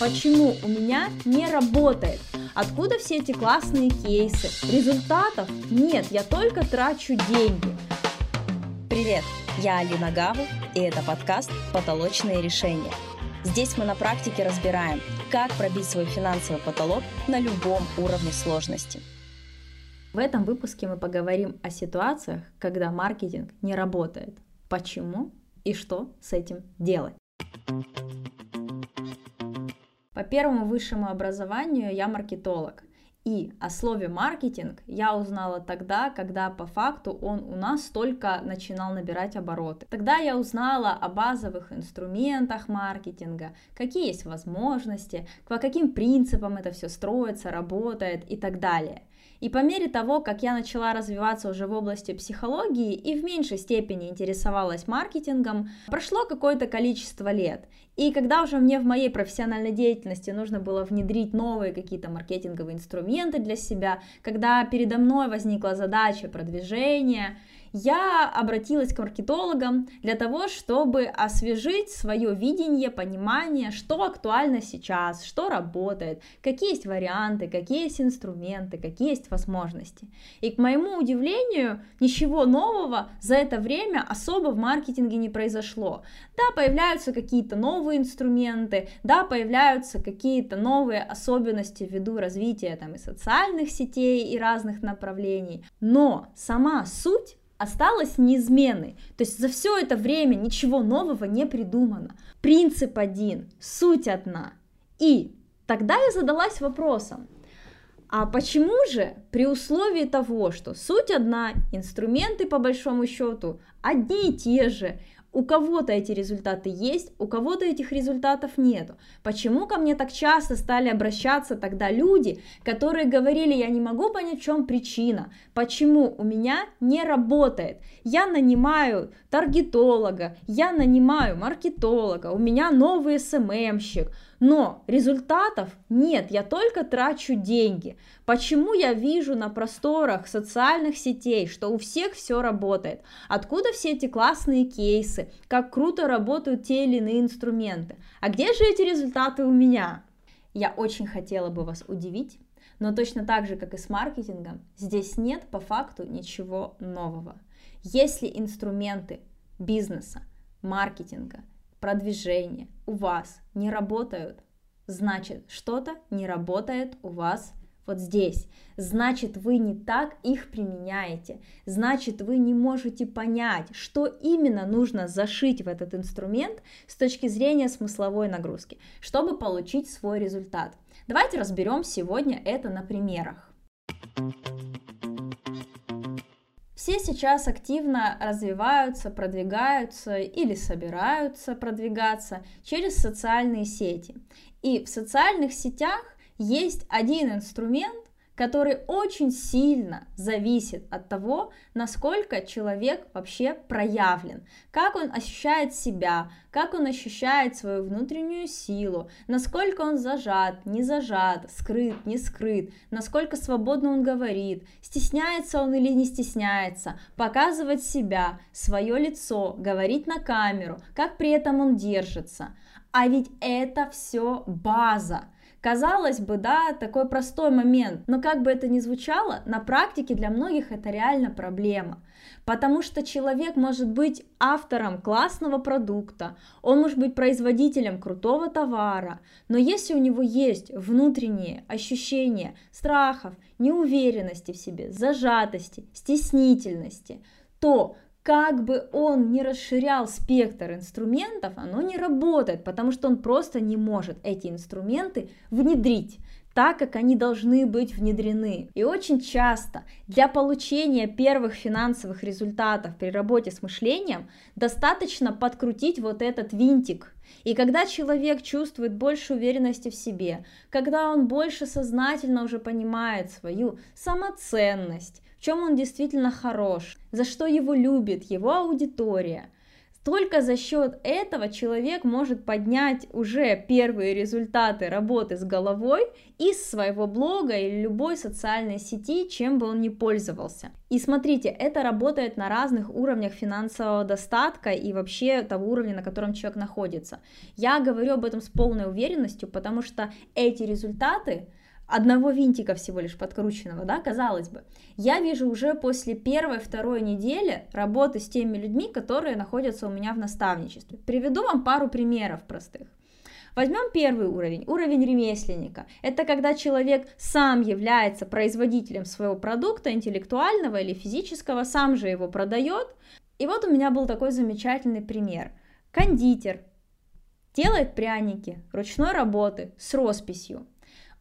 Почему у меня не работает? Откуда все эти классные кейсы? Результатов нет, я только трачу деньги. Привет, я Алина Гаву, и это подкаст «Потолочные решения». Здесь мы на практике разбираем, как пробить свой финансовый потолок на любом уровне сложности. В этом выпуске мы поговорим о ситуациях, когда маркетинг не работает. Почему и что с этим делать? По первому высшему образованию я маркетолог. И о слове маркетинг я узнала тогда, когда по факту он у нас только начинал набирать обороты. Тогда я узнала о базовых инструментах маркетинга, какие есть возможности, по каким принципам это все строится, работает и так далее. И по мере того, как я начала развиваться уже в области психологии и в меньшей степени интересовалась маркетингом, прошло какое-то количество лет. И когда уже мне в моей профессиональной деятельности нужно было внедрить новые какие-то маркетинговые инструменты для себя, когда передо мной возникла задача продвижения, я обратилась к маркетологам для того, чтобы освежить свое видение, понимание, что актуально сейчас, что работает, какие есть варианты, какие есть инструменты, какие есть возможности. И к моему удивлению, ничего нового за это время особо в маркетинге не произошло. Да, появляются какие-то новые инструменты, да, появляются какие-то новые особенности ввиду развития там и социальных сетей и разных направлений, но сама суть осталась неизменной. То есть за все это время ничего нового не придумано. Принцип один, суть одна. И тогда я задалась вопросом, а почему же при условии того, что суть одна, инструменты по большому счету одни и те же, у кого-то эти результаты есть, у кого-то этих результатов нету. Почему ко мне так часто стали обращаться тогда люди, которые говорили, я не могу понять, в чем причина, почему у меня не работает. Я нанимаю таргетолога, я нанимаю маркетолога, у меня новый СММщик, но результатов нет, я только трачу деньги. Почему я вижу на просторах социальных сетей, что у всех все работает? Откуда все эти классные кейсы? Как круто работают те или иные инструменты? А где же эти результаты у меня? Я очень хотела бы вас удивить, но точно так же, как и с маркетингом, здесь нет по факту ничего нового. Если инструменты бизнеса, маркетинга – продвижения у вас не работают, значит что-то не работает у вас вот здесь. Значит, вы не так их применяете. Значит, вы не можете понять, что именно нужно зашить в этот инструмент с точки зрения смысловой нагрузки, чтобы получить свой результат. Давайте разберем сегодня это на примерах. Все сейчас активно развиваются, продвигаются или собираются продвигаться через социальные сети. И в социальных сетях есть один инструмент, который очень сильно зависит от того, насколько человек вообще проявлен, как он ощущает себя, как он ощущает свою внутреннюю силу, насколько он зажат, не зажат, скрыт, не скрыт, насколько свободно он говорит, стесняется он или не стесняется, показывать себя, свое лицо, говорить на камеру, как при этом он держится. А ведь это все база. Казалось бы, да, такой простой момент, но как бы это ни звучало, на практике для многих это реально проблема. Потому что человек может быть автором классного продукта, он может быть производителем крутого товара, но если у него есть внутренние ощущения страхов, неуверенности в себе, зажатости, стеснительности, то как бы он ни расширял спектр инструментов, оно не работает, потому что он просто не может эти инструменты внедрить так, как они должны быть внедрены. И очень часто для получения первых финансовых результатов при работе с мышлением достаточно подкрутить вот этот винтик. И когда человек чувствует больше уверенности в себе, когда он больше сознательно уже понимает свою самоценность, чем он действительно хорош, за что его любит его аудитория, Только за счет этого человек может поднять уже первые результаты работы с головой из своего блога или любой социальной сети, чем бы он ни пользовался. И смотрите, это работает на разных уровнях финансового достатка и вообще того уровня, на котором человек находится. Я говорю об этом с полной уверенностью, потому что эти результаты одного винтика всего лишь подкрученного, да, казалось бы, я вижу уже после первой-второй недели работы с теми людьми, которые находятся у меня в наставничестве. Приведу вам пару примеров простых. Возьмем первый уровень, уровень ремесленника. Это когда человек сам является производителем своего продукта, интеллектуального или физического, сам же его продает. И вот у меня был такой замечательный пример. Кондитер делает пряники ручной работы с росписью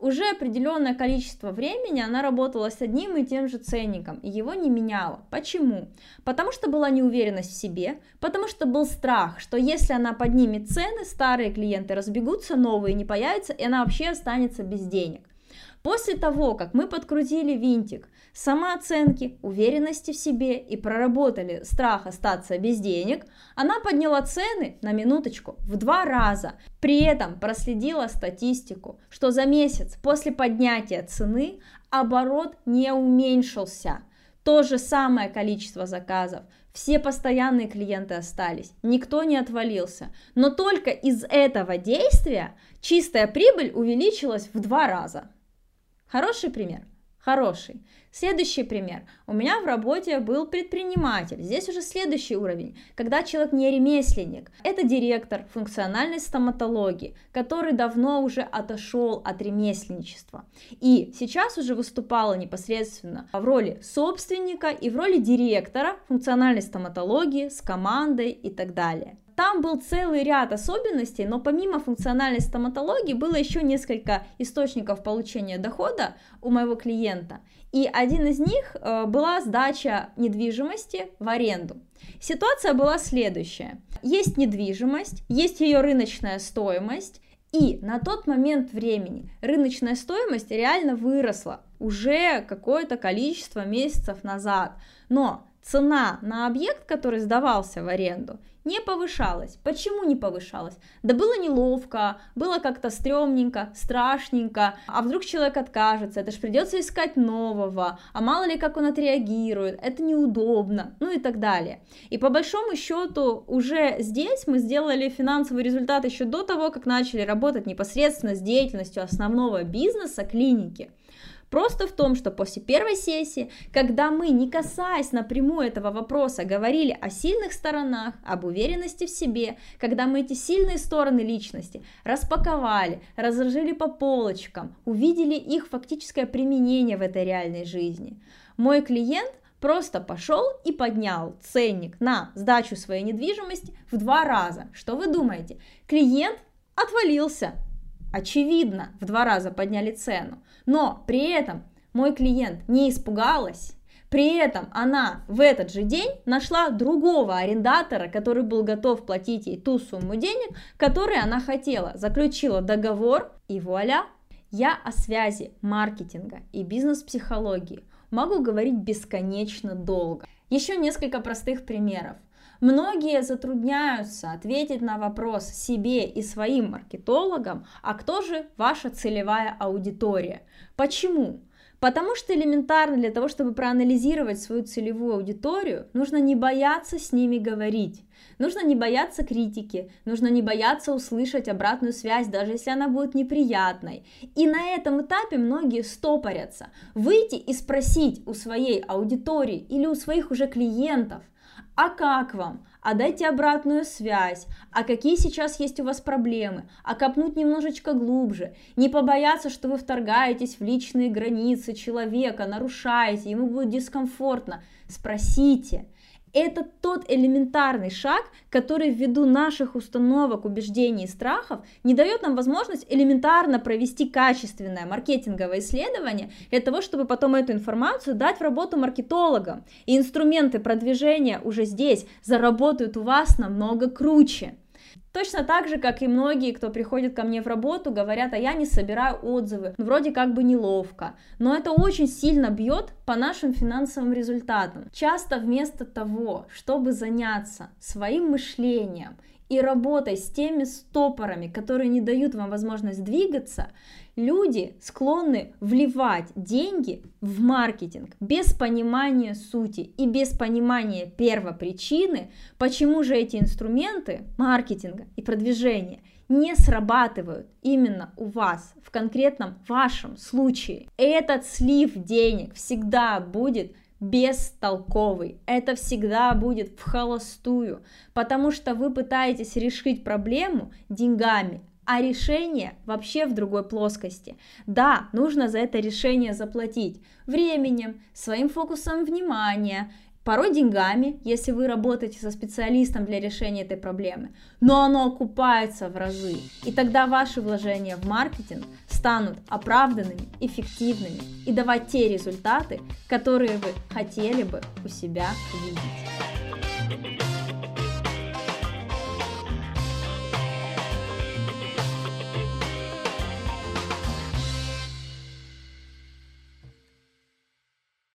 уже определенное количество времени она работала с одним и тем же ценником, и его не меняла. Почему? Потому что была неуверенность в себе, потому что был страх, что если она поднимет цены, старые клиенты разбегутся, новые не появятся, и она вообще останется без денег. После того, как мы подкрутили винтик самооценки, уверенности в себе и проработали страх остаться без денег, она подняла цены на минуточку в два раза. При этом проследила статистику, что за месяц после поднятия цены оборот не уменьшился. То же самое количество заказов, все постоянные клиенты остались, никто не отвалился. Но только из этого действия чистая прибыль увеличилась в два раза. Хороший пример? Хороший. Следующий пример. У меня в работе был предприниматель. Здесь уже следующий уровень, когда человек не ремесленник. Это директор функциональной стоматологии, который давно уже отошел от ремесленничества. И сейчас уже выступала непосредственно в роли собственника и в роли директора функциональной стоматологии с командой и так далее. Там был целый ряд особенностей, но помимо функциональной стоматологии было еще несколько источников получения дохода у моего клиента. И один из них э, была сдача недвижимости в аренду. Ситуация была следующая. Есть недвижимость, есть ее рыночная стоимость, и на тот момент времени рыночная стоимость реально выросла уже какое-то количество месяцев назад. Но цена на объект, который сдавался в аренду, не повышалась. Почему не повышалась? Да было неловко, было как-то стрёмненько, страшненько, а вдруг человек откажется, это же придется искать нового, а мало ли как он отреагирует, это неудобно, ну и так далее. И по большому счету уже здесь мы сделали финансовый результат еще до того, как начали работать непосредственно с деятельностью основного бизнеса клиники. Просто в том, что после первой сессии, когда мы, не касаясь напрямую этого вопроса, говорили о сильных сторонах, об уверенности в себе, когда мы эти сильные стороны личности распаковали, разложили по полочкам, увидели их фактическое применение в этой реальной жизни, мой клиент просто пошел и поднял ценник на сдачу своей недвижимости в два раза. Что вы думаете? Клиент отвалился, очевидно, в два раза подняли цену. Но при этом мой клиент не испугалась, при этом она в этот же день нашла другого арендатора, который был готов платить ей ту сумму денег, которую она хотела, заключила договор и вуаля. Я о связи маркетинга и бизнес-психологии могу говорить бесконечно долго. Еще несколько простых примеров. Многие затрудняются ответить на вопрос себе и своим маркетологам, а кто же ваша целевая аудитория? Почему? Потому что элементарно для того, чтобы проанализировать свою целевую аудиторию, нужно не бояться с ними говорить. Нужно не бояться критики, нужно не бояться услышать обратную связь, даже если она будет неприятной. И на этом этапе многие стопорятся. Выйти и спросить у своей аудитории или у своих уже клиентов, а как вам? А дайте обратную связь. А какие сейчас есть у вас проблемы? А копнуть немножечко глубже. Не побояться, что вы вторгаетесь в личные границы человека, нарушаете, ему будет дискомфортно. Спросите. Это тот элементарный шаг, который ввиду наших установок, убеждений и страхов не дает нам возможность элементарно провести качественное маркетинговое исследование для того, чтобы потом эту информацию дать в работу маркетологам. И инструменты продвижения уже здесь заработают у вас намного круче. Точно так же, как и многие, кто приходит ко мне в работу, говорят, а я не собираю отзывы, ну, вроде как бы неловко. Но это очень сильно бьет по нашим финансовым результатам. Часто вместо того, чтобы заняться своим мышлением и работой с теми стопорами, которые не дают вам возможность двигаться, люди склонны вливать деньги в маркетинг без понимания сути и без понимания первопричины, почему же эти инструменты маркетинга и продвижения не срабатывают именно у вас в конкретном вашем случае. Этот слив денег всегда будет бестолковый. Это всегда будет в холостую, потому что вы пытаетесь решить проблему деньгами, а решение вообще в другой плоскости. Да, нужно за это решение заплатить временем, своим фокусом внимания, порой деньгами, если вы работаете со специалистом для решения этой проблемы, но оно окупается в разы. И тогда ваши вложения в маркетинг станут оправданными, эффективными и давать те результаты, которые вы хотели бы у себя видеть.